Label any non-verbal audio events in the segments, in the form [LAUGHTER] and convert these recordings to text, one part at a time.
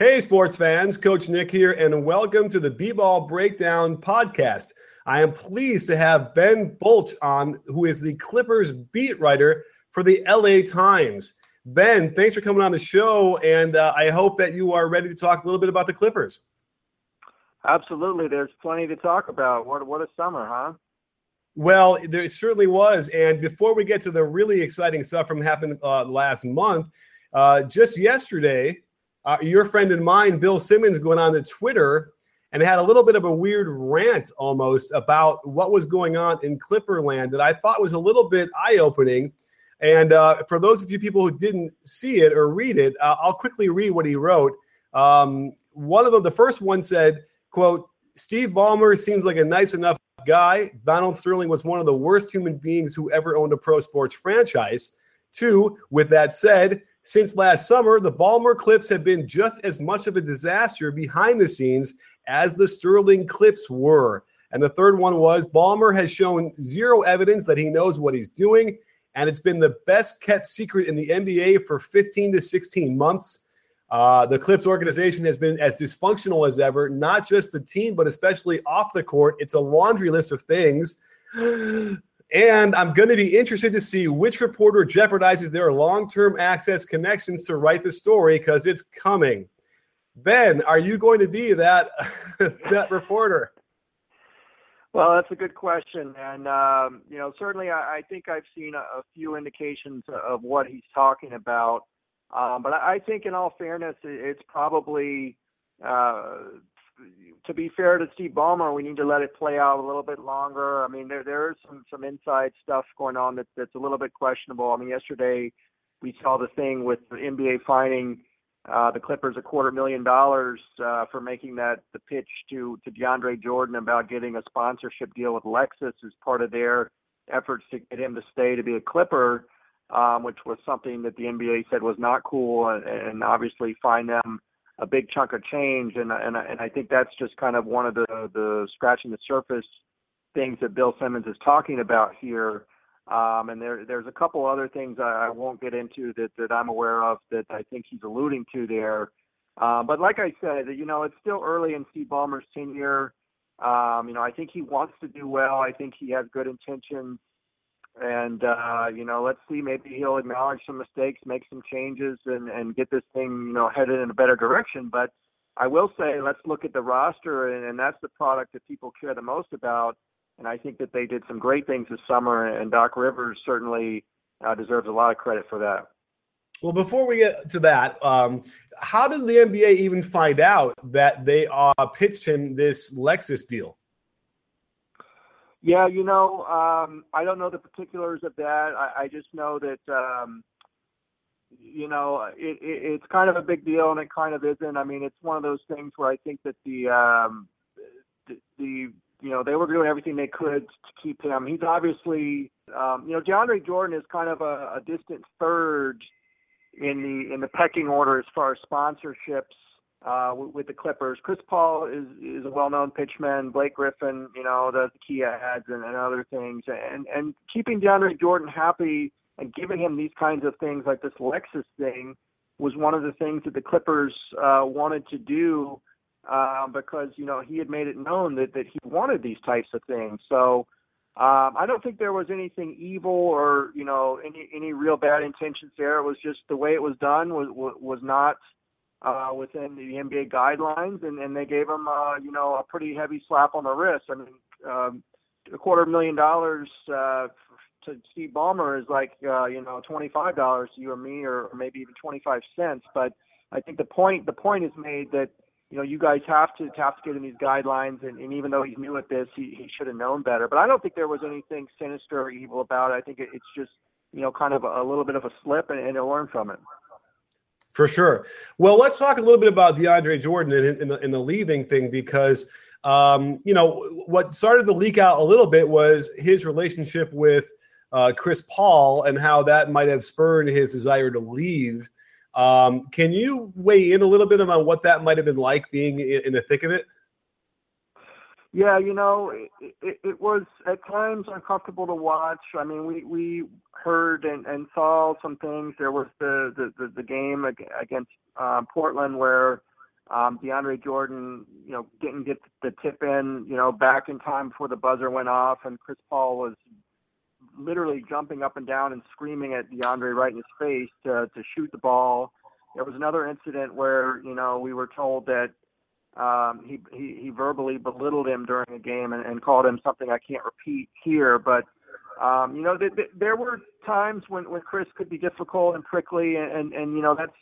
Hey, sports fans, Coach Nick here, and welcome to the B Ball Breakdown podcast. I am pleased to have Ben Bolch on, who is the Clippers beat writer for the LA Times. Ben, thanks for coming on the show, and uh, I hope that you are ready to talk a little bit about the Clippers. Absolutely. There's plenty to talk about. What, what a summer, huh? Well, there certainly was. And before we get to the really exciting stuff from happened uh, last month, uh, just yesterday, uh, your friend and mine, Bill Simmons, going on to Twitter and had a little bit of a weird rant almost about what was going on in Clipperland that I thought was a little bit eye opening. And uh, for those of you people who didn't see it or read it, uh, I'll quickly read what he wrote. Um, one of them, the first one said, "quote Steve Ballmer seems like a nice enough guy. Donald Sterling was one of the worst human beings who ever owned a pro sports franchise." Two, with that said, since last summer, the Ballmer clips have been just as much of a disaster behind the scenes as the Sterling clips were. And the third one was Ballmer has shown zero evidence that he knows what he's doing. And it's been the best kept secret in the NBA for 15 to 16 months. Uh, the Clips organization has been as dysfunctional as ever, not just the team, but especially off the court. It's a laundry list of things. [GASPS] And I'm going to be interested to see which reporter jeopardizes their long term access connections to write the story because it's coming. Ben, are you going to be that [LAUGHS] that reporter? Well, that's a good question, and um, you know, certainly, I, I think I've seen a, a, few indications of what he's talking about. Um, but I, I, think, in all fairness, it's probably uh, to be fair to Steve Ballmer, we need to let it play out a little bit longer. I mean, there there is some some inside stuff going on that that's a little bit questionable. I mean, yesterday we saw the thing with the NBA finding uh, the Clippers a quarter million dollars uh, for making that the pitch to to DeAndre Jordan about getting a sponsorship deal with Lexus as part of their efforts to get him to stay to be a Clipper, um, which was something that the NBA said was not cool, and, and obviously find them a big chunk of change, and and and I think that's just kind of one of the the scratching the surface things that Bill Simmons is talking about here. Um, and there there's a couple other things I, I won't get into that that I'm aware of that I think he's alluding to there. Uh, but like I said, you know, it's still early in Steve Ballmer's tenure. Um, you know, I think he wants to do well. I think he has good intentions and uh, you know, let's see. Maybe he'll acknowledge some mistakes, make some changes, and and get this thing you know headed in a better direction. But I will say, let's look at the roster, and, and that's the product that people care the most about. And I think that they did some great things this summer, and Doc Rivers certainly uh, deserves a lot of credit for that. Well, before we get to that, um, how did the NBA even find out that they uh, pitched him this Lexus deal? Yeah, you know, um, I don't know the particulars of that. I, I just know that, um, you know, it, it, it's kind of a big deal, and it kind of isn't. I mean, it's one of those things where I think that the, um, the, the you know, they were doing everything they could to keep him. He's obviously, um, you know, DeAndre Jordan is kind of a, a distant third in the in the pecking order as far as sponsorships uh, with, the Clippers. Chris Paul is is a well-known pitchman. Blake Griffin, you know, does the Kia ads and, and other things, and and keeping DeAndre Jordan happy and giving him these kinds of things like this Lexus thing was one of the things that the Clippers uh, wanted to do uh, because you know he had made it known that that he wanted these types of things. So. Um, I don't think there was anything evil or you know any any real bad intentions there. It was just the way it was done was was not uh, within the NBA guidelines, and, and they gave him, uh, you know, a pretty heavy slap on the wrist. I mean, um, a quarter million dollars uh, to Steve Ballmer is like, uh, you know, twenty-five dollars to you or me, or, or maybe even twenty-five cents. But I think the point the point is made that you know you guys have to have to get in these guidelines, and, and even though he's new at this, he, he should have known better. But I don't think there was anything sinister or evil about it. I think it, it's just you know kind of a, a little bit of a slip, and, and to learn from it. For sure. Well, let's talk a little bit about DeAndre Jordan and, and, the, and the leaving thing because, um, you know, what started to leak out a little bit was his relationship with uh, Chris Paul and how that might have spurred his desire to leave. Um, can you weigh in a little bit about what that might have been like being in, in the thick of it? Yeah, you know, it, it, it, was at times uncomfortable to watch. I mean, we we heard and, and saw some things. There was the the, the, the game against um, Portland where um, DeAndre Jordan, you know, didn't get the tip in, you know, back in time before the buzzer went off, and Chris Paul was literally jumping up and down and screaming at DeAndre right in his face to to shoot the ball. There was another incident where you know we were told that um, he, he he verbally belittled him during a game and, and called him something I can't repeat here. But um, you know, th- th- there were times when when Chris could be difficult and prickly, and and, and you know that's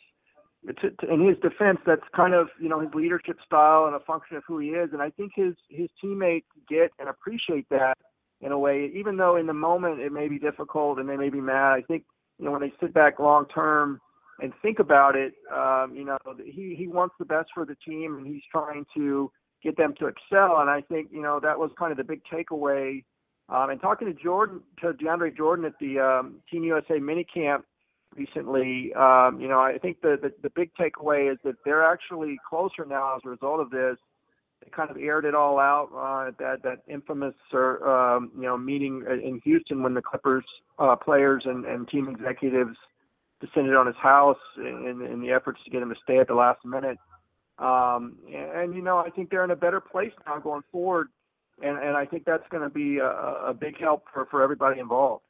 to, to, in his defense, that's kind of you know his leadership style and a function of who he is. And I think his his teammates get and appreciate that in a way, even though in the moment it may be difficult and they may be mad. I think you know when they sit back long term and think about it, um, you know, he he wants the best for the team, and he's trying to get them to excel. And I think you know that was kind of the big takeaway. Um, and talking to Jordan, to DeAndre Jordan at the um, Team USA minicamp recently, um, you know, I think the, the the big takeaway is that they're actually closer now as a result of this. They kind of aired it all out uh, at that that infamous or um, you know meeting in Houston when the Clippers uh, players and, and team executives descended on his house in, in the efforts to get him to stay at the last minute. Um, and, you know, I think they're in a better place now going forward. And, and I think that's going to be a, a big help for, for everybody involved.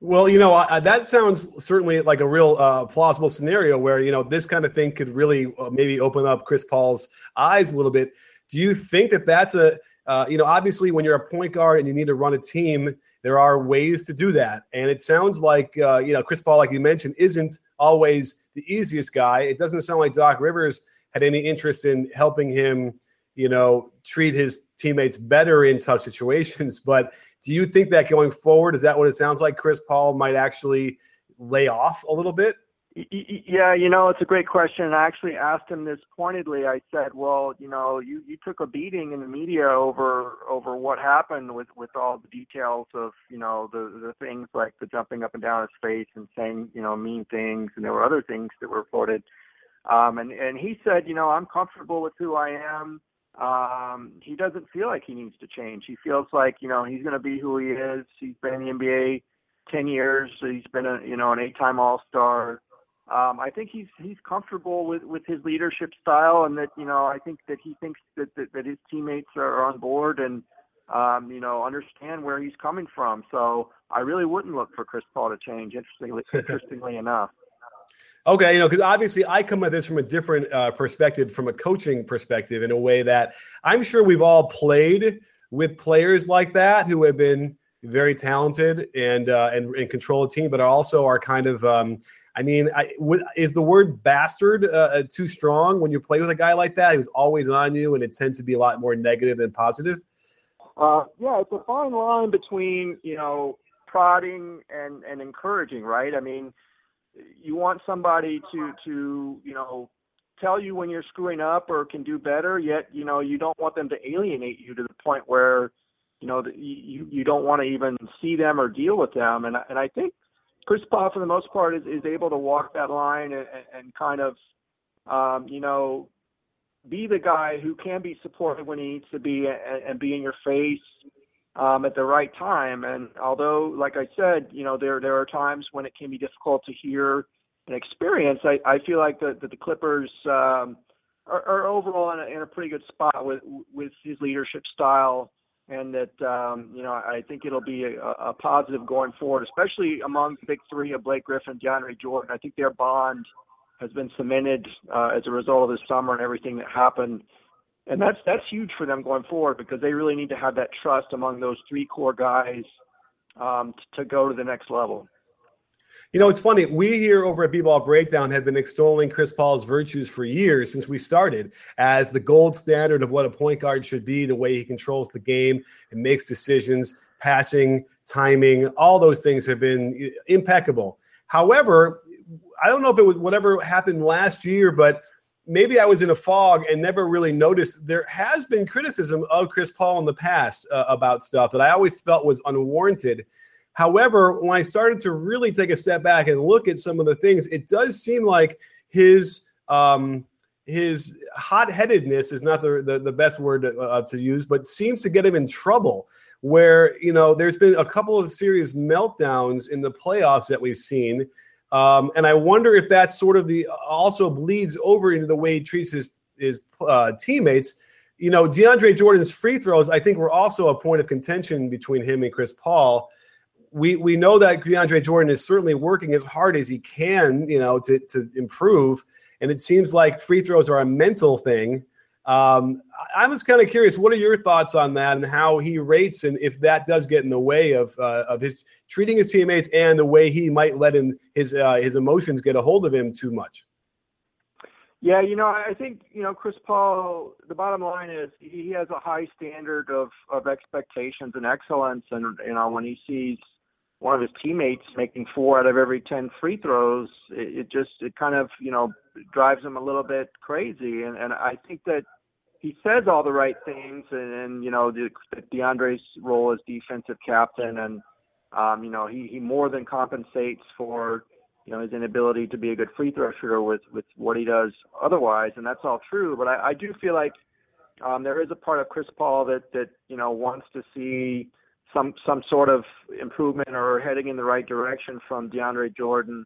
Well, you know, I, that sounds certainly like a real uh, plausible scenario where, you know, this kind of thing could really uh, maybe open up Chris Paul's eyes a little bit. Do you think that that's a, uh, you know, obviously when you're a point guard and you need to run a team, there are ways to do that. And it sounds like, uh, you know, Chris Paul, like you mentioned, isn't always the easiest guy. It doesn't sound like Doc Rivers had any interest in helping him, you know, treat his teammates better in tough situations. [LAUGHS] But do you think that going forward, is that what it sounds like? Chris Paul might actually lay off a little bit? Yeah, you know, it's a great question. I actually asked him this pointedly. I said, "Well, you know, you you took a beating in the media over over what happened with with all the details of you know the the things like the jumping up and down his face and saying you know mean things, and there were other things that were reported." Um, and and he said, "You know, I'm comfortable with who I am." Um, he doesn't feel like he needs to change. He feels like you know he's going to be who he is. He's been in the NBA ten years. He's been a you know an eight-time All-Star um, I think he's he's comfortable with with his leadership style, and that you know I think that he thinks that that, that his teammates are on board and um, you know understand where he's coming from. So I really wouldn't look for Chris Paul to change. Interestingly, [LAUGHS] interestingly enough. Okay, you know, because obviously I come at this from a different uh, perspective, from a coaching perspective, in a way that I'm sure we've all played with players like that who have been very talented and uh, and, and control a team, but also are kind of um, I mean, I, is the word bastard uh, uh, too strong when you play with a guy like that? He's always on you, and it tends to be a lot more negative than positive. Uh, yeah, it's a fine line between you know prodding and and encouraging, right? I mean, you want somebody to to you know tell you when you're screwing up or can do better, yet you know you don't want them to alienate you to the point where you know you you don't want to even see them or deal with them. And and I think Chris Paul, for the most part, is, is able to walk that line and, and kind of, um, you know, be the guy who can be supportive when he needs to be and, and be in your face um, at the right time. And although, like I said, you know, there there are times when it can be difficult to hear and experience. I, I feel like the the, the Clippers um, are, are overall in a, in a pretty good spot with with his leadership style and that um, you know I think it'll be a, a, positive going forward, especially among the big three of Blake Griffin, DeAndre Jordan. I think their bond has been cemented uh, as a result of this summer and everything that happened. And that's that's huge for them going forward because they really need to have that trust among those three core guys um, to go to the next level. You know, it's funny. We here over at B-Ball Breakdown have been extolling Chris Paul's virtues for years since we started as the gold standard of what a point guard should be, the way he controls the game and makes decisions, passing, timing, all those things have been impeccable. However, I don't know if it was whatever happened last year, but maybe I was in a fog and never really noticed. There has been criticism of Chris Paul in the past uh, about stuff that I always felt was unwarranted. However, when I started to really take a step back and look at some of the things, it does seem like his um, his hot-headedness is not the, the, the best word to, uh, to use, but seems to get him in trouble. Where you know there's been a couple of serious meltdowns in the playoffs that we've seen um, and I wonder if that sort of the also bleeds over into the way he treats his his uh, teammates. You know, DeAndre Jordan's free throws, I think, were also a point of contention between him and Chris Paul. We we know that DeAndre Jordan is certainly working as hard as he can, you know, to to improve. And it seems like free throws are a mental thing. Um, I was kind of curious. What are your thoughts on that, and how he rates, and if that does get in the way of uh, of his treating his teammates, and the way he might let him his uh, his emotions get a hold of him too much? Yeah, you know, I think you know Chris Paul. The bottom line is he has a high standard of of expectations and excellence, and you know when he sees one of his teammates making four out of every ten free throws, it, it just it kind of you know drives him a little bit crazy, and and I think that he says all the right things, and, and you know, the, the DeAndre's role as defensive captain, and um, you know, he he more than compensates for you know his inability to be a good free throw shooter with with what he does otherwise, and that's all true. But I, I do feel like um, there is a part of Chris Paul that that you know wants to see some some sort of improvement or heading in the right direction from DeAndre Jordan.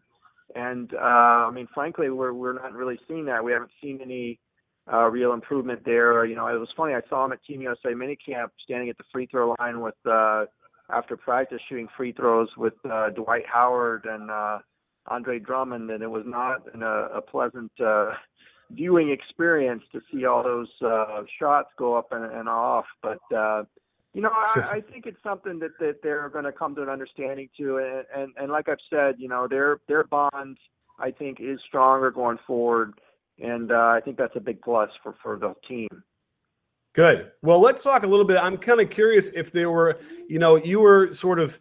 And uh, I mean, frankly, we're we're not really seeing that. We haven't seen any uh, real improvement there. You know, it was funny. I saw him at Team USA minicamp standing at the free throw line with uh, after practice shooting free throws with Dwight Howard and Andre Drummond, and it was not a, pleasant viewing experience to see all those shots go up and, off. But you know, I, I think it's something that, that they're going to come to an understanding to, and, and and like I've said, you know, their their bond I think is stronger going forward and uh, I think that's a big plus for for the team. Good. Well, let's talk a little bit. I'm kind of curious if there were, you know, you were sort of,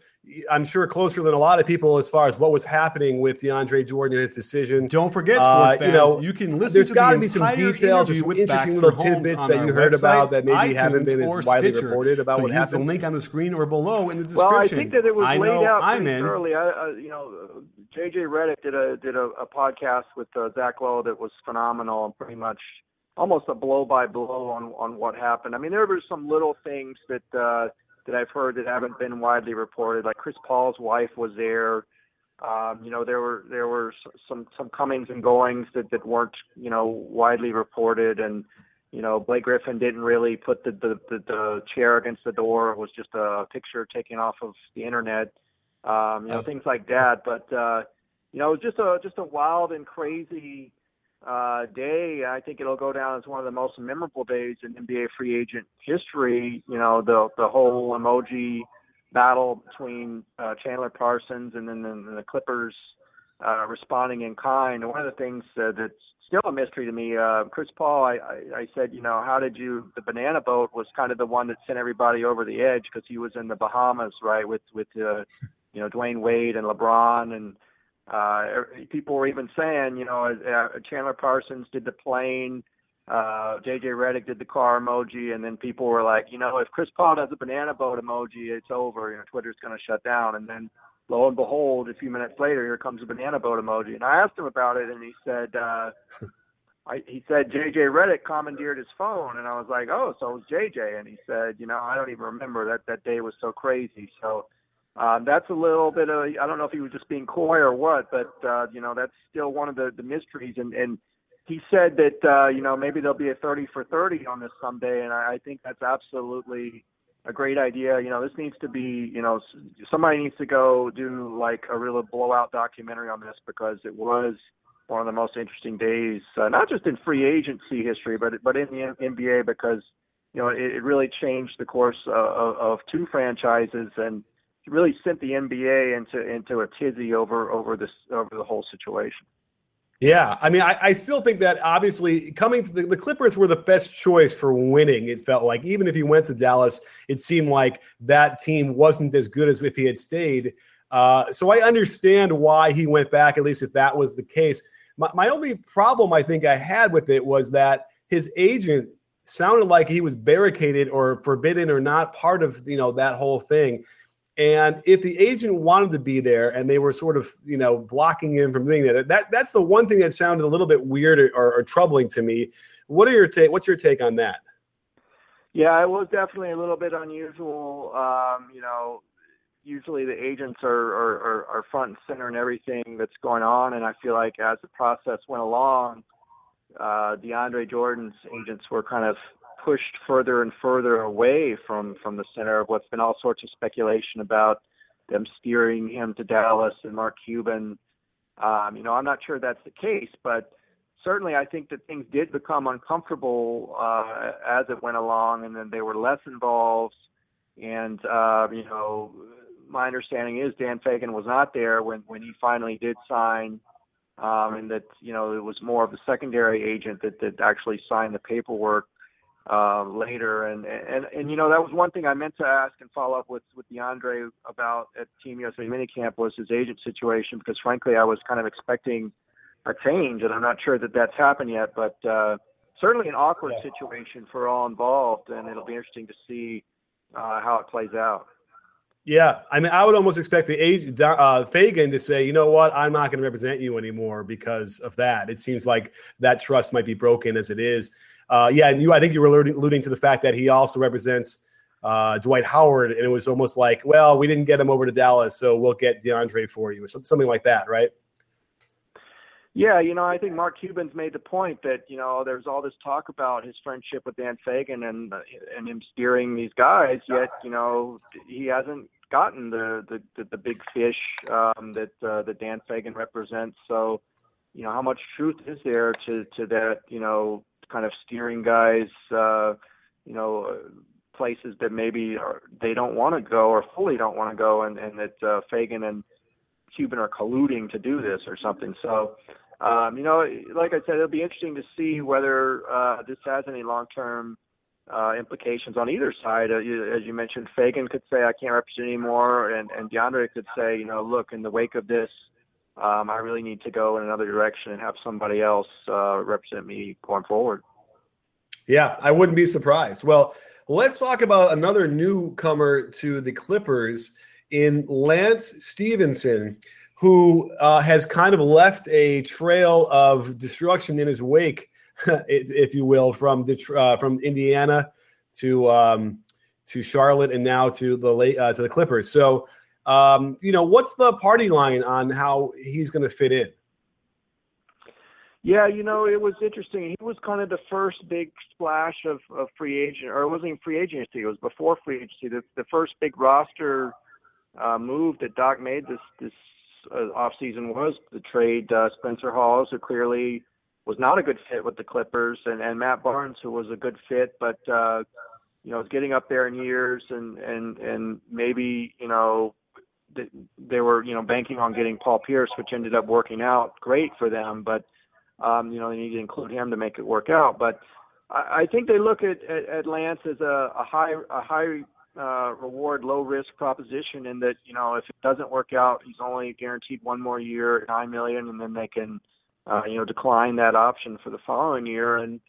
I'm sure, closer than a lot of people as far as what was happening with DeAndre Jordan and his decision. Don't forget, sports uh, fans, you know, you can listen. There's got to be some details or some interesting little tidbits that you heard about that maybe iTunes haven't been as widely Stitcher. reported about so what use happened. the link on the screen or below in the description. Well, I think that it was I laid out I'm in. early. I, uh, you know, JJ Redick did a did a, a podcast with uh, Zach Lowe that was phenomenal and pretty much almost a blow by blow on on what happened. I mean, there were some little things that uh, that I've heard that haven't been widely reported. Like Chris Paul's wife was there. Um, you know, there were there were some some comings and goings that that weren't you know widely reported, and you know Blake Griffin didn't really put the the, the, the chair against the door. It was just a picture taken off of the internet um, you know, things like that. But uh, you know, it was just a just a wild and crazy uh, day. I think it'll go down as one of the most memorable days in NBA free agent history. You know, the the whole emoji battle between uh, Chandler Parsons and then the, the Clippers uh, responding in kind. one of the things uh, that's still a mystery to me, uh, Chris Paul, I, I, I said, you know, how did you? The banana boat was kind of the one that sent everybody over the edge because he was in the Bahamas, right, with with uh, you know Dwyane Wade and LeBron and uh, er, people were even saying, you know, uh, Chandler Parsons did the plane, uh, JJ Redick did the car emoji, and then people were like, you know, if Chris Paul does a banana boat emoji, it's over. You know, Twitter's going to shut down. And then lo and behold, a few minutes later, here comes a banana boat emoji. And I asked him about it, and he said, uh, [LAUGHS] I, he said JJ Redick commandeered his phone, and I was like, oh, so it was JJ. And he said, you know, I don't even remember that that day was so crazy. So um, that's a little bit of I don't know if he was just being coy or what, but uh, you know that's still one of the, the mysteries. And, and he said that uh, you know maybe there'll be a 30 for 30 on this someday, and I, I think that's absolutely a great idea. You know, this needs to be you know somebody needs to go do like a real blowout documentary on this because it was one of the most interesting days, uh, not just in free agency history, but but in the NBA because you know it, it really changed the course of, of two franchises and really sent the NBA into into a tizzy over over this over the whole situation. Yeah, I mean, I, I still think that obviously coming to the, the, Clippers were the best choice for winning. It felt like even if he went to Dallas, it seemed like that team wasn't as good as if he had stayed. Uh, so I understand why he went back, at least if that was the case. My, my only problem I think I had with it was that his agent sounded like he was barricaded or forbidden or not part of you know that whole thing. And if the agent wanted to be there and they were sort of, you know, blocking him from doing that, that that's the one thing that sounded a little bit weird or, or, or troubling to me. What are your take? What's your take on that? Yeah, it was definitely a little bit unusual. Um, you know, usually the agents are, are, are front and center in everything that's going on, and I feel like as the process went along, uh, DeAndre Jordan's agents were kind of pushed further and further away from from the center of what's been all sorts of speculation about them steering him to Dallas and Mark Cuban. Um, you know, I'm not sure that's the case, but certainly I think that things did become uncomfortable uh, as it went along, and then they were less involved. And uh, you know, my understanding is Dan Fegan was not there when when he finally did sign, um, and that you know it was more of a secondary agent that that actually signed the paperwork uh, later. And, and, and, you know, that was one thing I meant to ask and follow up with, with DeAndre about at Team USA minicamp was his agent situation, because frankly, I was kind of expecting a change and I'm not sure that that's happened yet, but, uh, certainly an awkward situation for all involved. And it'll be interesting to see, uh, how it plays out. Yeah, I mean, I would almost expect the agent uh, Fegan to say, you know what, I'm not going to represent you anymore because of that. It seems like that trust might be broken as it is. Uh, yeah, and you, I think you were alluding, to the fact that he also represents uh, Dwight Howard, and it was almost like, well, we didn't get him over to Dallas, so we'll get DeAndre for you, or something like that, right? Yeah, you know, I think Mark Cuban's made the point that you know there's all this talk about his friendship with Dan Fegan and and him steering these guys, yet you know he hasn't gotten the the the, the big fish um, that uh, that Dan Fegan represents. So, you know, how much truth is there to to that you know kind of steering guys, uh, you know, places that maybe are, they don't want to go or fully don't want to go, and, and that uh, Fegan and Cuban are colluding to do this or something. So, um, you know, like I said, it'll be interesting to see whether uh, this has any long-term uh, implications on either side. Uh, as you mentioned, Fegan could say, "I can't represent anymore," and and DeAndre could say, "You know, look, in the wake of this, um, I really need to go in another direction and have somebody else uh, represent me going forward. Yeah, I wouldn't be surprised. Well, let's talk about another newcomer to the Clippers in Lance Stephenson, who uh, has kind of left a trail of destruction in his wake, [LAUGHS] if you will, from uh, from Indiana to um, to Charlotte and now to the late, uh, to the Clippers. So um, you know, what's the party line on how he's going to fit in? Yeah, you know, it was interesting. He was kind of the first big splash of, of free agent, or it wasn't even free agency. It was before free agency. The, the first big roster uh, move that Doc made this this uh, off season was the trade uh, Spencer Hawes, who clearly was not a good fit with the Clippers, and, and Matt Barnes, who was a good fit, but uh, you know, is getting up there in years, and and and maybe you know they were you know banking on getting Paul Pierce, which ended up working out great for them. But um, you know they need to include him to make it work out. But I, I think they look at, at, at Lance as a, a high a high uh, reward, low risk proposition, in that you know if it doesn't work out, he's only guaranteed one more year, nine million, and then they can uh, you know decline that option for the following year. And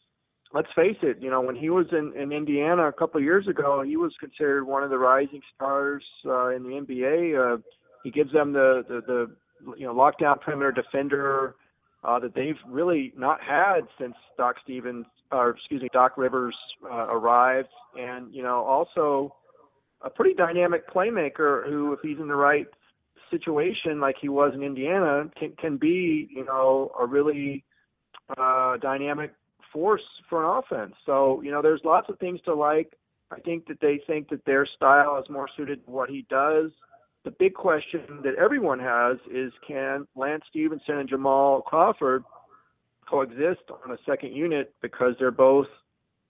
let's face it, you know, when he was in, in Indiana a couple of years ago, he was considered one of the rising stars uh, in the NBA. Uh, he gives them the, the, the you know lockdown perimeter defender uh, that they've really not had since Doc Stevens, or excuse me, Doc Rivers uh, arrived, and you know also a pretty dynamic playmaker who, if he's in the right situation like he was in Indiana, can can be you know a really uh, dynamic force for an offense. So, you know, there's lots of things to like. I think that they think that their style is more suited to what he does. the big question that everyone has is can Lance Stephenson and Jamal Crawford coexist on a second unit because they're both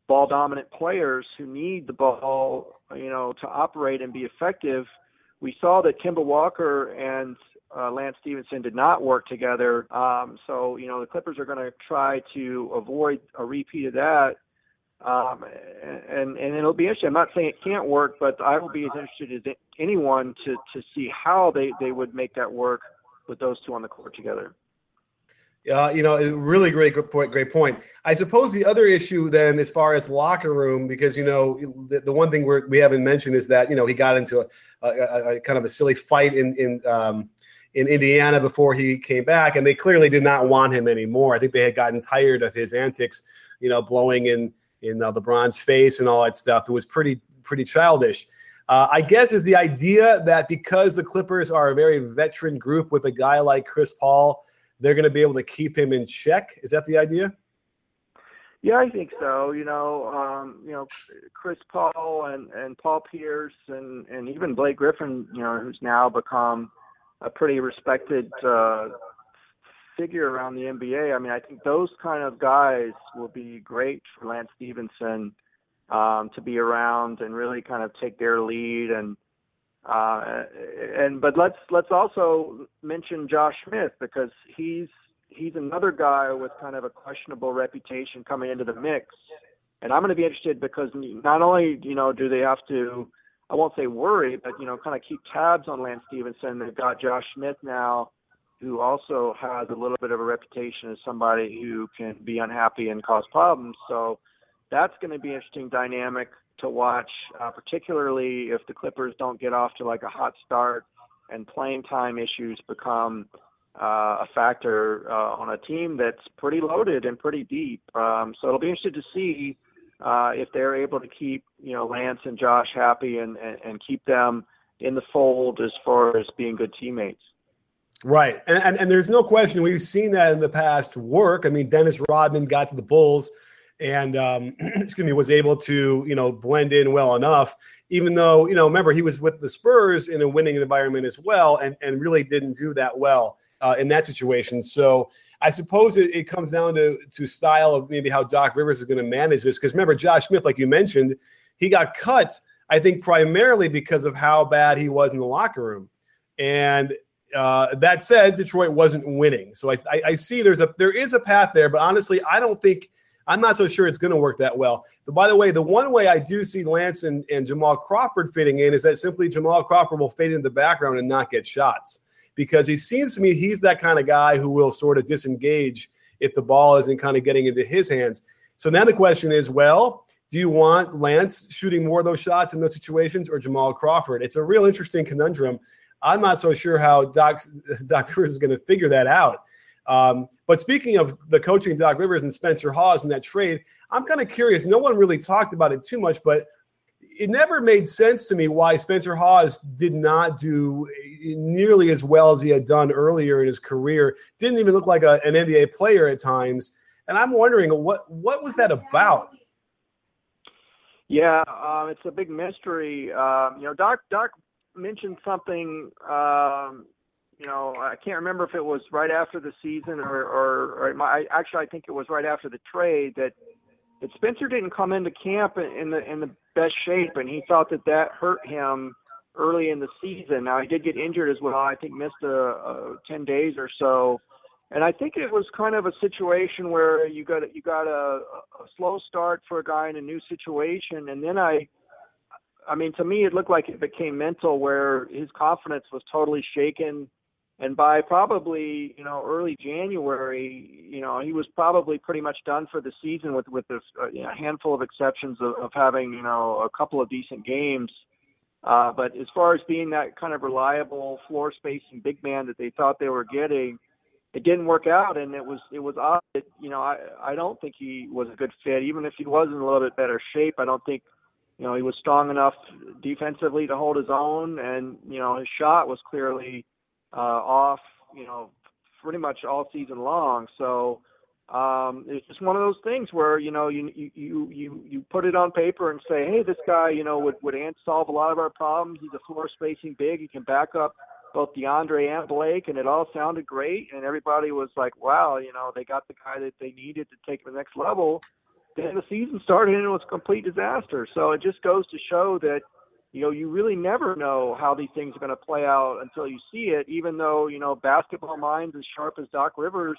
ball dominant players who need the ball, you know, to operate and be effective. We saw that Kemba Walker and uh, Lance Stephenson did not work together. Um, so, you know, the Clippers are going to try to avoid a repeat of that. Um, and, and it'll be interesting. I'm not saying it can't work, but I will be as interested as anyone to, to see how they, they would make that work with those two on the court together. Uh, you know, really great, great point. Great point. I suppose the other issue then, as far as locker room, because you know, the, the one thing we're, we haven't mentioned is that you know he got into a, a, a kind of a silly fight in in um, in Indiana before he came back, and they clearly did not want him anymore. I think they had gotten tired of his antics, you know, blowing in in uh, LeBron's face and all that stuff. It was pretty pretty childish. Uh, I guess is the idea that because the Clippers are a very veteran group with a guy like Chris Paul they're going to be able to keep him in check. Is that the idea? Yeah, I think so. You know, um, you know, Chris Paul and, and Paul Pierce and, and even Blake Griffin, you know, who's now become a pretty respected uh, figure around the NBA. I mean, I think those kind of guys will be great for Lance Stephenson um, to be around and really kind of take their lead and uh, and but let's let's also mention Josh Smith because he's he's another guy with kind of a questionable reputation coming into the mix. And I'm going to be interested because not only you know do they have to I won't say worry, but you know kind of keep tabs on Lance Stephenson. They've got Josh Smith now, who also has a little bit of a reputation as somebody who can be unhappy and cause problems. So that's going to be an interesting dynamic to watch, uh, particularly if the Clippers don't get off to like a hot start and playing time issues become uh, a factor uh, on a team that's pretty loaded and pretty deep. Um, so it'll be interesting to see if they're able to keep you know Lance and Josh happy and, and, and keep them in the fold as far as being good teammates. Right, and, and and there's no question we've seen that in the past work. I mean, Dennis Rodman got to the Bulls and um, [CLEARS THROAT] excuse me, was able to you know blend in well enough. Even though you know, remember he was with the Spurs in a winning environment as well, and and really didn't do that well uh, in that situation. So I suppose it, it, comes down to to style of maybe how Doc Rivers is going to manage this. Because remember, Josh Smith, like you mentioned, he got cut. I think primarily because of how bad he was in the locker room, and uh, that said, Detroit wasn't winning. So I, I, I see there's a there is a path there, but honestly, I don't think I'm not so sure it's going to work that well. But by the way, the one way I do see Lance and, and Jamal Crawford fitting in is that simply Jamal Crawford will fade into the background and not get shots because he seems to me he's that kind of guy who will sort of disengage if the ball isn't kind of getting into his hands. So now the question is, well, do you want Lance shooting more of those shots in those situations or Jamal Crawford? It's a real interesting conundrum. I'm not so sure how Doc, [LAUGHS] Doc Rivers is going to figure that out. Um, but speaking of the coaching, Doc Rivers and Spencer Hawes in that trade, I'm kind of curious. No one really talked about it too much, but it never made sense to me why Spencer Hawes did not do nearly as well as he had done earlier in his career. Didn't even look like a, an NBA player at times. And I'm wondering what what was that about? Yeah, um, it's a big mystery. Um, you know, Doc Doc mentioned something um, you know, I can't remember if it was right after the season or, or, or my, actually, I think it was right after the trade that that Spencer didn't come into camp in the in the best shape, and he thought that that hurt him early in the season. Now he did get injured as well. I think missed a, a ten days or so, and I think it was kind of a situation where you got you got a, a slow start for a guy in a new situation, and then I. I mean, to me, it looked like it became mental, where his confidence was totally shaken and by probably you know early January, you know he was probably pretty much done for the season with with this, uh, you know, handful of exceptions of, of having you know a couple of decent games. Uh, but as far as being that kind of reliable floor spacing big man that they thought they were getting, it didn't work out, and it was it was odd. You know, I I don't think he was a good fit, even if he was in a little bit better shape. I don't think you know he was strong enough defensively to hold his own, and you know his shot was clearly uh, off, you know, pretty much all season long. So um, it's just one of those things where you know you you you you put it on paper and say, hey, this guy you know would would solve a lot of our problems. He's a floor spacing big. He can back up both DeAndre and Blake, and it all sounded great. And everybody was like, wow, you know, they got the guy that they needed to take the next level. Then the season started and it was a complete disaster. So it just goes to show that you know, you really never know how these things are going to play out until you see it. Even though you know basketball minds as sharp as Doc Rivers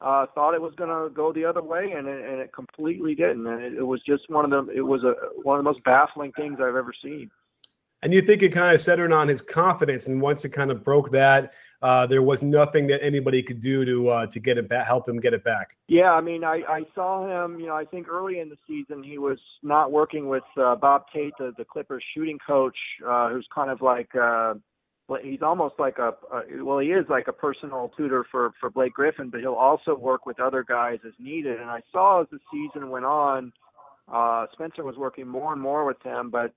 uh, thought it was going to go the other way, and it, and it completely didn't. And it, it was just one of the it was a one of the most baffling things I've ever seen. And you think it kind of centered on his confidence, and once it kind of broke that, uh, there was nothing that anybody could do to uh, to get it back, help him get it back. Yeah, I mean, I, I saw him. You know, I think early in the season he was not working with uh, Bob Thate, the, the Clippers shooting coach, uh, who's kind of like uh, he's almost like a, a well, he is like a personal tutor for for Blake Griffin, but he'll also work with other guys as needed. And I saw as the season went on, uh, Spencer was working more and more with him, but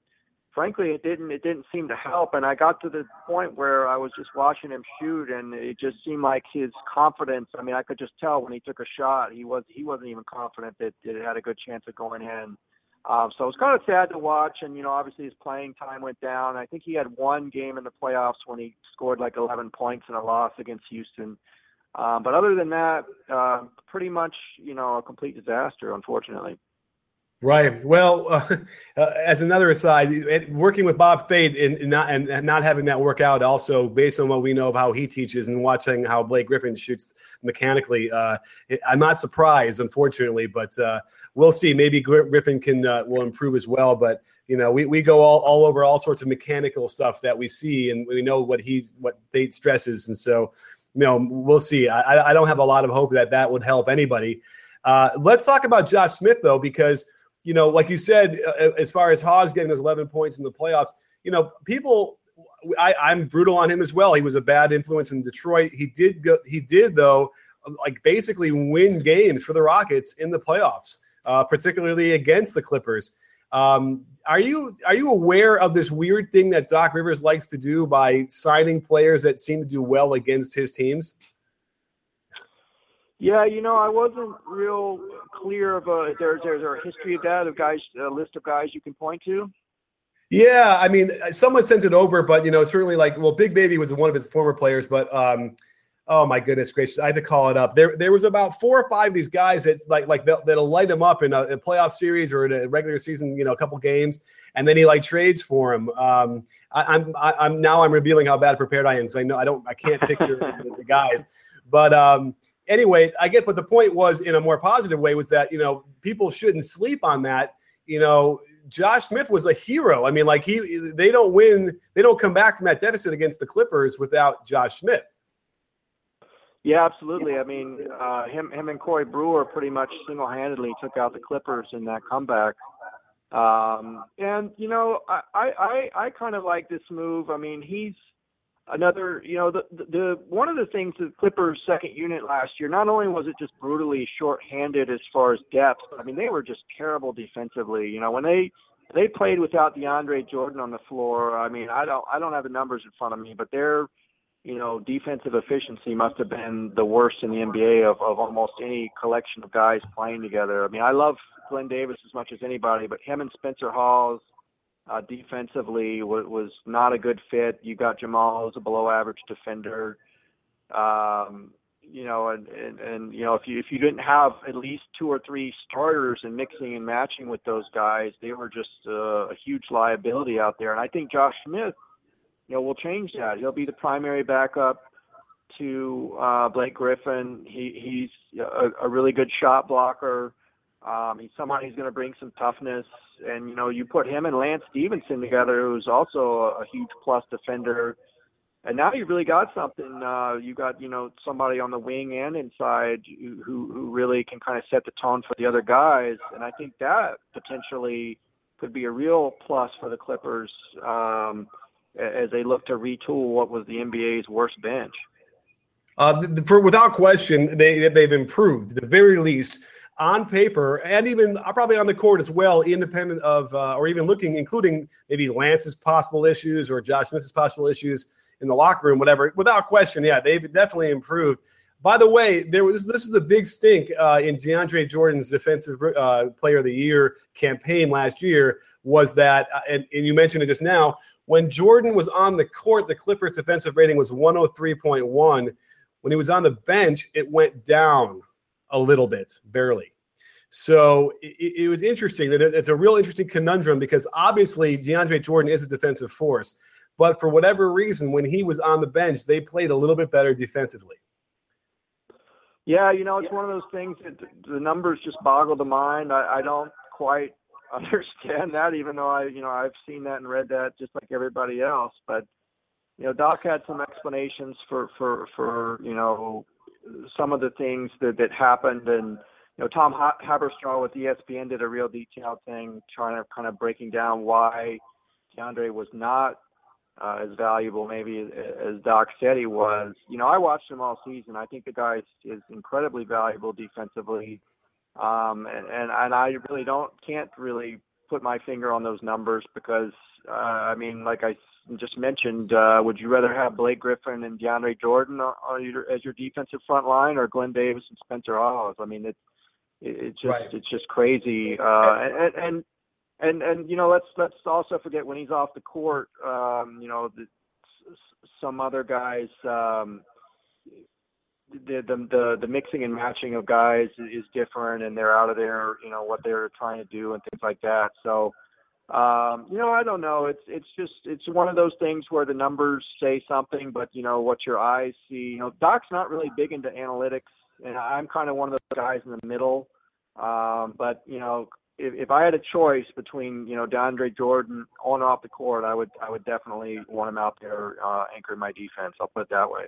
frankly, it didn't it didn't seem to help. And I got to the point where I was just watching him shoot, and it just seemed like his confidence. I mean, I could just tell when he took a shot, he was he wasn't even confident that, that it had a good chance of going in. Um, so it was kind of sad to watch, and you know, obviously his playing time went down. I think he had one game in the playoffs when he scored like 11 points in a loss against Houston. Um, but other than that, uh, pretty much, you know, a complete disaster, unfortunately. Right. Well, [LAUGHS] uh, as another aside, working with Bob Thate and, not and not having that work out, also based on what we know of how he teaches and watching how Blake Griffin shoots mechanically, uh, I'm not surprised, unfortunately, but uh, we'll see. Maybe Griffin can uh, will improve as well. But you know, we, we go all, all over all sorts of mechanical stuff that we see, and we know what he's what Thate stresses, and so you know, we'll see. I, I don't have a lot of hope that that would help anybody. Uh, let's talk about Josh Smith though, because you know, like you said, uh, as far as Hawes getting those 11 points in the playoffs, you know, people, I, I'm brutal on him as well. He was a bad influence in Detroit. He did go, he did though, like basically win games for the Rockets in the playoffs, uh, particularly against the Clippers. Um, are you are you aware of this weird thing that Doc Rivers likes to do by signing players that seem to do well against his teams? Yeah, you know, I wasn't real clear of a there's there's a history of that of guys a list of guys you can point to. Yeah, I mean, someone sent it over, but you know, certainly like well, Big Baby was one of his former players, but um, oh my goodness gracious, I had to call it up. There, there was about four or five of these guys that like like that'll light him up in a, a, playoff series or in a regular season, you know, a couple games, and then he like trades for him. Um, I, I'm I, am now I'm revealing how bad prepared I am because I know I don't I can't picture [LAUGHS] the guys, but um anyway, I get, but the point was in a more positive way was that, you know, people shouldn't sleep on that. You know, Josh Smith was a hero. I mean, like he, they don't win, they don't come back from that deficit against the Clippers without Josh Smith. Yeah, absolutely. I mean, uh, him, him and Corey Brewer pretty much single-handedly took out the Clippers in that comeback. Um, and you know, I, I, I kind of like this move. I mean, he's another, you know, the, the, the one of the things the Clippers' second unit last year, not only was it just brutally short-handed as far as depth, but I mean they were just terrible defensively. You know, when they they played without DeAndre Jordan on the floor, I mean, I don't I don't have the numbers in front of me, but their you know defensive efficiency must have been the worst in the NBA of of almost any collection of guys playing together. I mean, I love Glen Davis as much as anybody, but him and Spencer Hawes uh, defensively was, was not a good fit. You got Jamal as a below average defender. Um, you know, and, and, and, you know, if you, if you didn't have at least two or three starters and mixing and matching with those guys, they were just uh, a huge liability out there. And I think Josh Smith, you know, will change that. He'll be the primary backup to uh, Blake Griffin. He, he's a, a really good shot blocker. Um, he's someone who's going to bring some toughness, and you know, you put him and Lance Stephenson together, who's also a, huge plus defender. And now you've really got something. Uh, you got you know somebody on the wing and inside who who really can kind of set the tone for the other guys, and I think that potentially could be a real plus for the Clippers um, as they look to retool what was the NBA's worst bench. Uh, for without question, they they've improved. The very least, on paper and even uh, probably on the court as well, independent of uh, or even looking, including maybe Lance's possible issues or Josh Smith's possible issues in the locker room, whatever. Without question, yeah, they've definitely improved. By the way, there was this is a big stink uh, in DeAndre Jordan's Defensive uh, Player of the Year campaign last year. Was that, uh, and, and you mentioned it just now, when Jordan was on the court, the Clippers' defensive rating was 103.1. When he was on the bench, it went down a little bit, barely. So it, it was interesting. That it's a real interesting conundrum because obviously DeAndre Jordan is a defensive force, but for whatever reason, when he was on the bench, they played a little bit better defensively. Yeah, you know, it's one of those things that the numbers just boggle the mind. I, I don't quite [LAUGHS] understand that, even though I, you know, I've seen that and read that just like everybody else. But you know, Doc had some explanations for for for you know some of the things that that happened, and you know, Tom Haberstroh with ESPN did a real detailed thing, trying to kind of breaking down why DeAndre was not uh, as valuable maybe as Doc said he was. You know, I watched him all season. I think the guy is incredibly valuable defensively. Um, and, and, and I really don't, can't really put my finger on those numbers because, uh, I mean, like I just mentioned, uh, would you rather have Blake Griffin and DeAndre Jordan on your, as your defensive front line or Glen Davis and Spencer Hawes? I mean, it, it, it's just, right. it's just crazy. Uh, and, and, and, and, you know, let's, let's also forget when he's off the court, um, you know, the, some other guys, um, the, the the the mixing and matching of guys is different, and they're out of there, you know, what they're trying to do and things like that. So, um, you know, I don't know. It's it's just it's one of those things where the numbers say something, but you know what your eyes see. You know, Doc's not really big into analytics, and I'm kind of one of those guys in the middle. Um, but you know, if, if I had a choice between you know DeAndre Jordan on and off the court, I would I would definitely want him out there uh, anchoring my defense. I'll put it that way.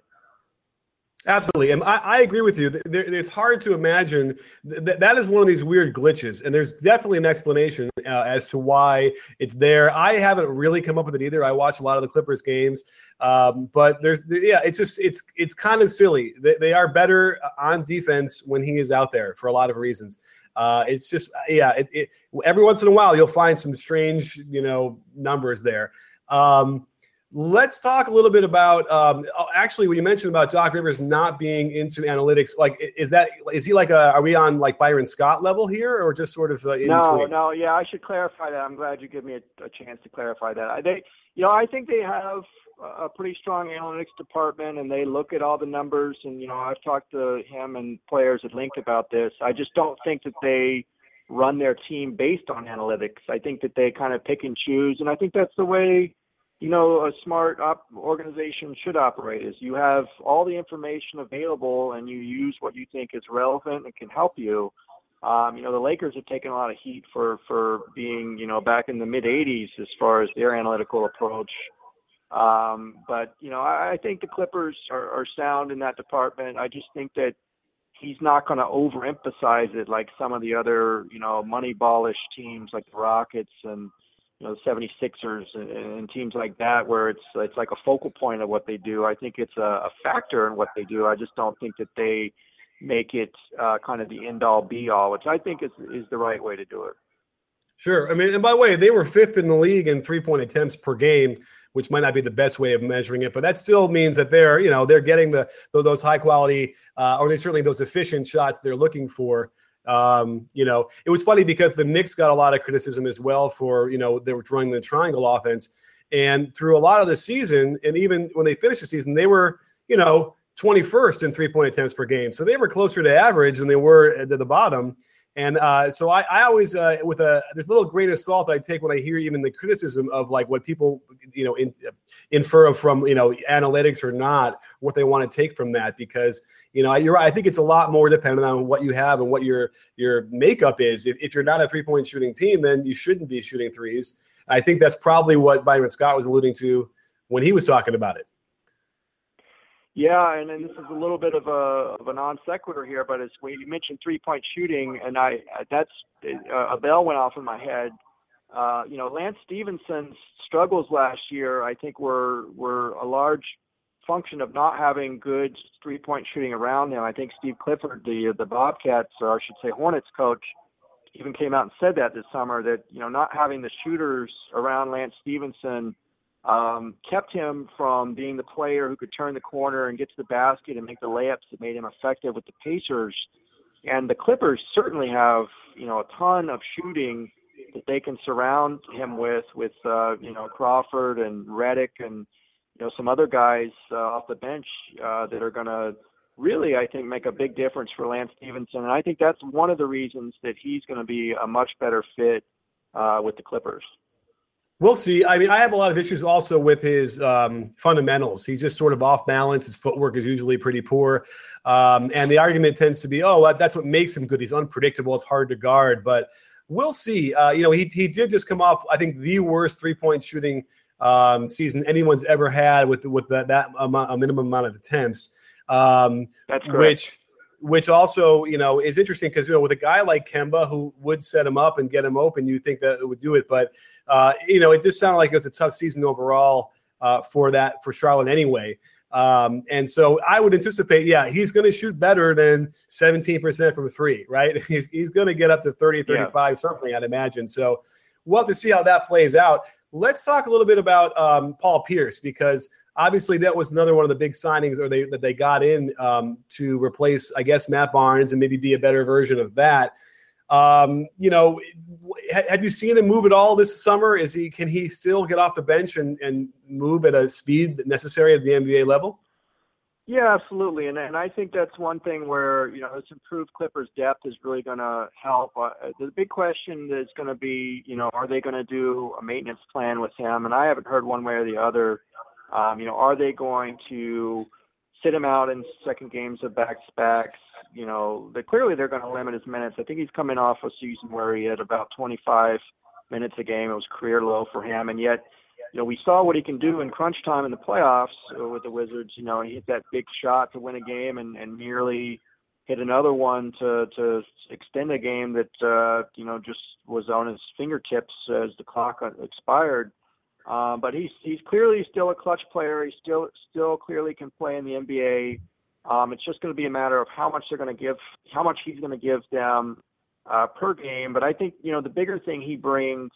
Absolutely, and I, I agree with you. There, it's hard to imagine that that is one of these weird glitches, and there's definitely an explanation uh, as to why it's there. I haven't really come up with it either. I watch a lot of the Clippers games, um, but there's yeah, it's just it's it's kind of silly. They, they, are better on defense when he is out there for a lot of reasons. Uh, it's just yeah, it, it, every once in a while you'll find some strange you know numbers there. Um, Let's talk a little bit about um, oh, actually when you mentioned about Doc Rivers not being into analytics. Like, is that is he like a? Are we on like Byron Scott level here, or just sort of uh, no, between? no? Yeah, I should clarify that. I'm glad you give me a, a chance to clarify that. They, you know, I think they have a pretty strong analytics department, and they look at all the numbers. And you know, I've talked to him and players at Link about this. I just don't think that they run their team based on analytics. I think that they kind of pick and choose, and I think that's the way you know a smart op- organization should operate is you have all the information available and you use what you think is relevant and can help you. Um, you know the lakers have taken a lot of heat for for being you know back in the mid 80s as far as their analytical approach. Um, but you know I, I think the clippers are, are sound in that department. I just think that he's not going to overemphasize it like some of the other you know moneyballish teams like the rockets and you know, 76ers and, and teams like that, where it's it's like a focal point of what they do. I think it's a, a factor in what they do. I just don't think that they make it uh, kind of the end all be all, which I think is is the right way to do it. Sure. I mean, and by the way, they were fifth in the league in three point attempts per game, which might not be the best way of measuring it, but that still means that they're you know they're getting the those high quality uh, or they certainly those efficient shots they're looking for. Um, you know, it was funny because the Knicks got a lot of criticism as well for, you know, they were drawing the triangle offense. And through a lot of the season, and even when they finished the season, they were, you know, 21st in three point attempts per game. So they were closer to average than they were at the bottom. And uh, so I, I always, uh, with a, there's a little grain of salt I take when I hear even the criticism of like what people, you know, in, infer from, you know, analytics or not, what they want to take from that. Because, you know, you're right. I think it's a lot more dependent on what you have and what your, your makeup is. If, if you're not a three point shooting team, then you shouldn't be shooting threes. I think that's probably what Byron Scott was alluding to when he was talking about it. Yeah, and then this is a little bit of a of a non sequitur here, but when you mentioned three point shooting, and I that's uh, a bell went off in my head. Uh, you know, Lance Stephenson's struggles last year, I think, were were a large function of not having good three point shooting around him. I think Steve Clifford, the the Bobcats, or I should say Hornets coach, even came out and said that this summer that you know not having the shooters around Lance Stephenson um, kept him from being the player who could turn the corner and get to the basket and make the layups that made him effective with the Pacers. And the Clippers certainly have, you know, a ton of shooting that they can surround him with, with uh, you know Crawford and Redick and you know some other guys uh, off the bench uh, that are going to really, I think, make a big difference for Lance Stephenson. And I think that's one of the reasons that he's going to be a much better fit uh, with the Clippers. We'll see. I mean, I have a lot of issues also with his um, fundamentals. He's just sort of off balance. His footwork is usually pretty poor. Um, and the argument tends to be, oh, that's what makes him good. He's unpredictable. It's hard to guard. But we'll see. Uh, you know, he, he did just come off, I think, the worst three point shooting um, season anyone's ever had with with that, that amount, a minimum amount of attempts. Um, that's correct. Which, which also, you know, is interesting because, you know, with a guy like Kemba who would set him up and get him open, you think that it would do it. But uh, you know, it just sounded like it was a tough season overall uh, for that for Charlotte anyway. Um, and so I would anticipate, yeah, he's going to shoot better than 17% from three, right? [LAUGHS] He's, he's going to get up to 30, 35, yeah. something, I'd imagine. So we'll have to see how that plays out. Let's talk a little bit about um, Paul Pierce because obviously that was another one of the big signings or they, that they got in um, to replace, I guess, Matt Barnes and maybe be a better version of that. Um, you know, have you seen him move at all this summer? Is he can he still get off the bench and, and move at a speed necessary at the NBA level? Yeah, absolutely, and and I think that's one thing where you know this improved Clippers depth is really going to help. Uh, the big question is going to be, you know, are they going to do a maintenance plan with him? And I haven't heard one way or the other. Um, you know, are they going to sit him out in second games of back to backs. You know, they clearly they're going to limit his minutes. I think he's coming off a season where he had about 25 minutes a game. It was career low for him, and yet, you know, we saw what he can do in crunch time in the playoffs with the Wizards. You know, he hit that big shot to win a game, and and nearly hit another one to to extend a game that uh, you know just was on his fingertips as the clock expired. Um, but he's he's clearly still a clutch player. He still still clearly can play in the NBA. Um, it's just going to be a matter of how much they're going to give, how much he's going to give them uh, per game. But I think you know the bigger thing he brings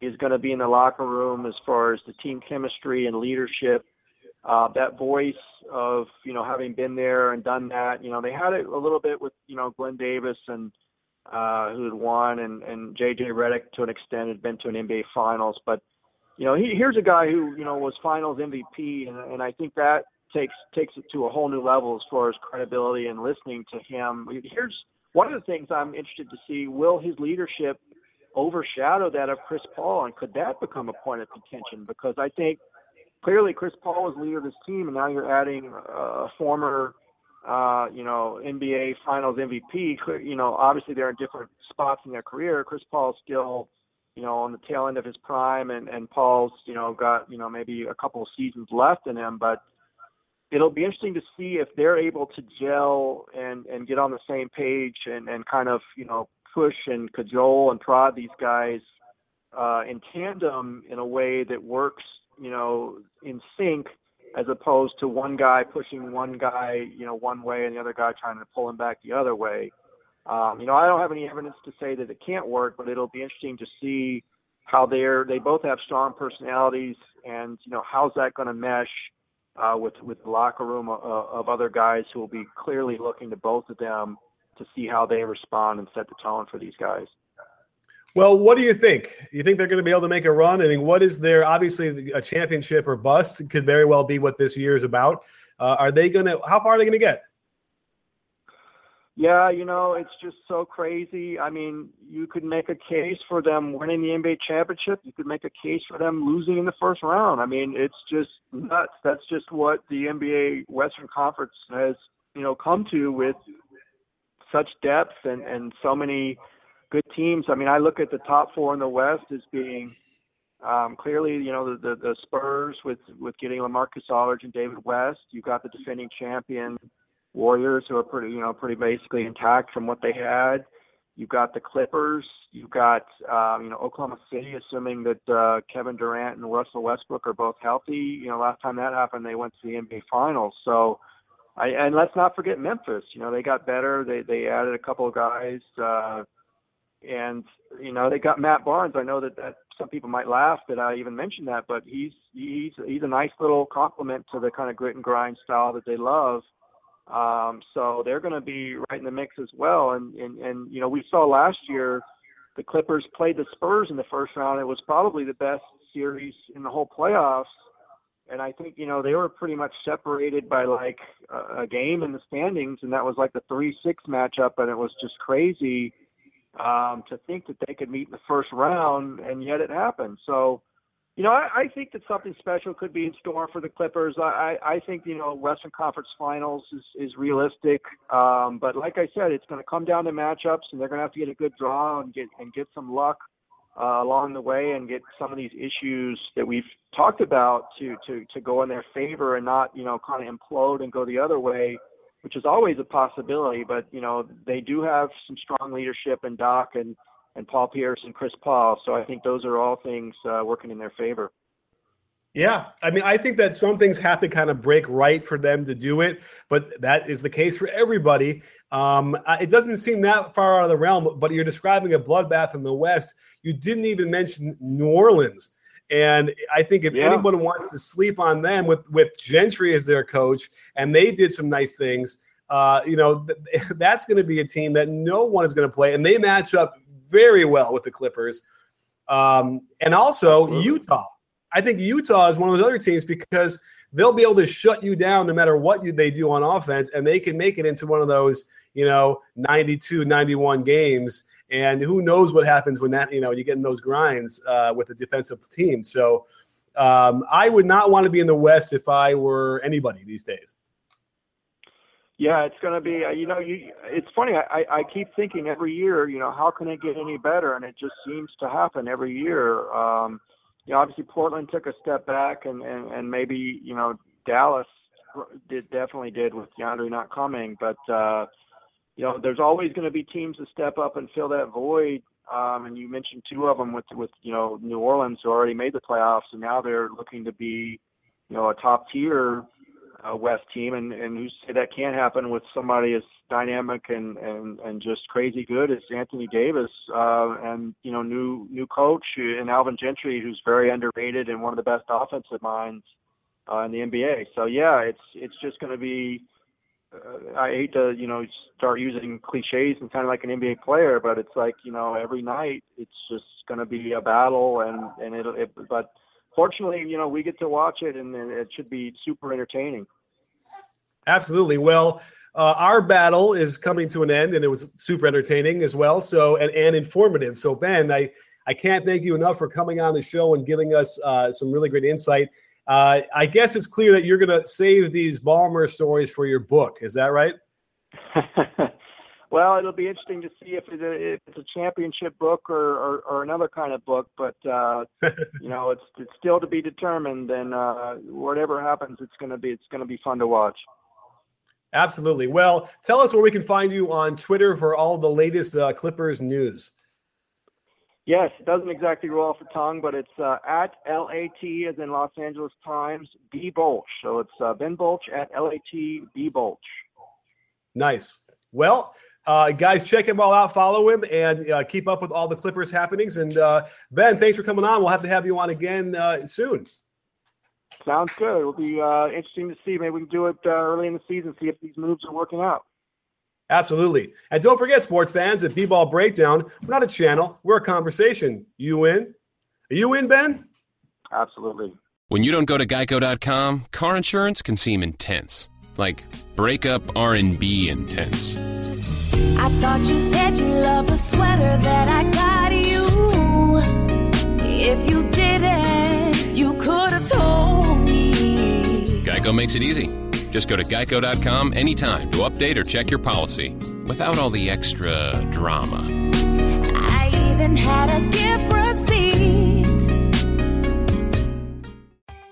is going to be in the locker room as far as the team chemistry and leadership. Uh, that voice of you know having been there and done that. You know they had it a little bit with you know Glen Davis and uh, who had won and and JJ Redick to an extent had been to an NBA Finals, but you know, he, here's a guy who you know was Finals MVP, and, and I think that takes takes it to a whole new level as far as credibility and listening to him. Here's one of the things I'm interested to see: will his leadership overshadow that of Chris Paul, and could that become a point of contention? Because I think clearly Chris Paul was leader of this team, and now you're adding a former, uh, you know, NBA Finals MVP. You know, obviously they're in different spots in their career. Chris Paul's still you know, on the tail end of his prime, and and Paul's, you know, got you know maybe a couple of seasons left in him, but it'll be interesting to see if they're able to gel and and get on the same page and and kind of you know push and cajole and prod these guys uh, in tandem in a way that works, you know, in sync as opposed to one guy pushing one guy, you know, one way and the other guy trying to pull him back the other way. Um, you know, I don't have any evidence to say that it can't work, but it'll be interesting to see how they're they both have strong personalities, and you know, how's that going to mesh uh, with with the locker room of, of other guys who will be clearly looking to both of them to see how they respond and set the tone for these guys. Well, what do you think? You think they're going to be able to make a run? I mean, what is there? Obviously, a championship or bust could very well be what this year is about. Uh, are they going to? How far are they going to get? Yeah, you know, it's just so crazy. I mean, you could make a case for them winning the NBA championship. You could make a case for them losing in the first round. I mean, it's just nuts. That's just what the NBA Western Conference has, you know, come to with such depth and and so many good teams. I mean, I look at the top four in the West as being um, clearly, you know, the, the the Spurs with with getting LaMarcus Aldridge and David West. You've got the defending champion Warriors, who are pretty, you know, pretty basically intact from what they had. You've got the Clippers. You've got, um, you know, Oklahoma City, assuming that uh, Kevin Durant and Russell Westbrook are both healthy. You know, last time that happened, they went to the NBA Finals. So, I, and let's not forget Memphis. You know, they got better. They they added a couple of guys. Uh, and you know they got Matt Barnes. I know that, that some people might laugh that I even mentioned that, but he's he's he's a nice little complement to the kind of grit and grind style that they love. Um, so they're going to be right in the mix as well. And, and and you know we saw last year the Clippers played the Spurs in the first round. It was probably the best series in the whole playoffs. And I think you know they were pretty much separated by like a, a game in the standings, and that was like the three-six matchup, and it was just crazy um, to think that they could meet in the first round, and yet it happened. So, you know, I, I think that something special could be in store for the Clippers. I, I think you know Western Conference Finals is is realistic, um, but like I said, it's going to come down to matchups, and they're going to have to get a good draw and get and get some luck uh, along the way, and get some of these issues that we've talked about to to to go in their favor, and not you know kind of implode and go the other way which is always a possibility. But you know, they do have some strong leadership in Doc and and Paul Pierce and Chris Paul. So I think those are all things uh, working in their favor. Yeah, I mean, I think that some things have to kind of break right for them to do it, but that is the case for everybody. Um, it doesn't seem that far out of the realm, but you're describing a bloodbath in the West. You didn't even mention New Orleans. And I think if yeah. anyone wants to sleep on them with with Gentry as their coach, and they did some nice things, uh, you know, th- [LAUGHS] that's going to be a team that no one is going to play, and they match up very well with the Clippers. Um, and also Utah. I think Utah is one of those other teams because they'll be able to shut you down no matter what you, they do on offense, and they can make it into one of those, you know, 92, 91 games and who knows what happens when that, you know, you get in those grinds uh, with a defensive team. So um, I would not want to be in the West if I were anybody these days. Yeah, it's going to be. Uh, you know, you. It's funny. I, I keep thinking every year. You know, how can it get any better? And it just seems to happen every year. Um, you know, obviously Portland took a step back, and and, and maybe you know Dallas did definitely did with DeAndre not coming, but uh, you know, there's always going to be teams that step up and fill that void. Um, and you mentioned two of them with with you know New Orleans who already made the playoffs, and now they're looking to be, you know, a top tier uh, West team. And and who say that can't happen with somebody as dynamic and and and just crazy good as Anthony Davis, uh, and you know, new new coach and Alvin Gentry, who's very underrated and one of the best offensive minds uh, in the NBA. So yeah, it's it's just going to be uh, I hate to you know start using cliches and sound like an NBA player, but it's like you know every night it's just going to be a battle, and and it'll. It, but fortunately, you know we get to watch it, and it should be super entertaining. Absolutely. Well, uh, our battle is coming to an end, and it was super entertaining as well. So and and informative. So Ben, I I can't thank you enough for coming on the show and giving us uh, some really great insight. Uh, I guess it's clear that you're going to save these Ballmer stories for your book. Is that right? [LAUGHS] well, it'll be interesting to see if it's a, championship book or, or, or another kind of book, but uh, [LAUGHS] you know, it's it's still to be determined. And uh, whatever happens, it's going to be it's going to be fun to watch. Absolutely. Well, tell us where we can find you on Twitter for all the latest uh, Clippers news. Yes, it doesn't exactly roll off the tongue, but it's uh, at LAT as in Los Angeles Times B Bolch. So it's uh, Ben Bolch at LAT B Bolch. Nice. Well, uh, guys, check him all out, follow him, and uh, keep up with all the Clippers happenings. And uh, Ben, thanks for coming on. We'll have to have you on again uh, soon. Sounds good. It'll be uh, interesting to see. Maybe we can do it uh, early in the season, see if these moves are working out. Absolutely. And don't forget, sports fans, at B Ball Breakdown, we're not a channel, we're a conversation. You in? Are you in, Ben? Absolutely. When you don't go to geico.com, car insurance can seem intense. Like breakup R&B intense. I thought you said you loved the sweater that I got you. If you didn't, Geico makes it easy. Just go to geico.com anytime to update or check your policy without all the extra drama. I even had a gift receipt.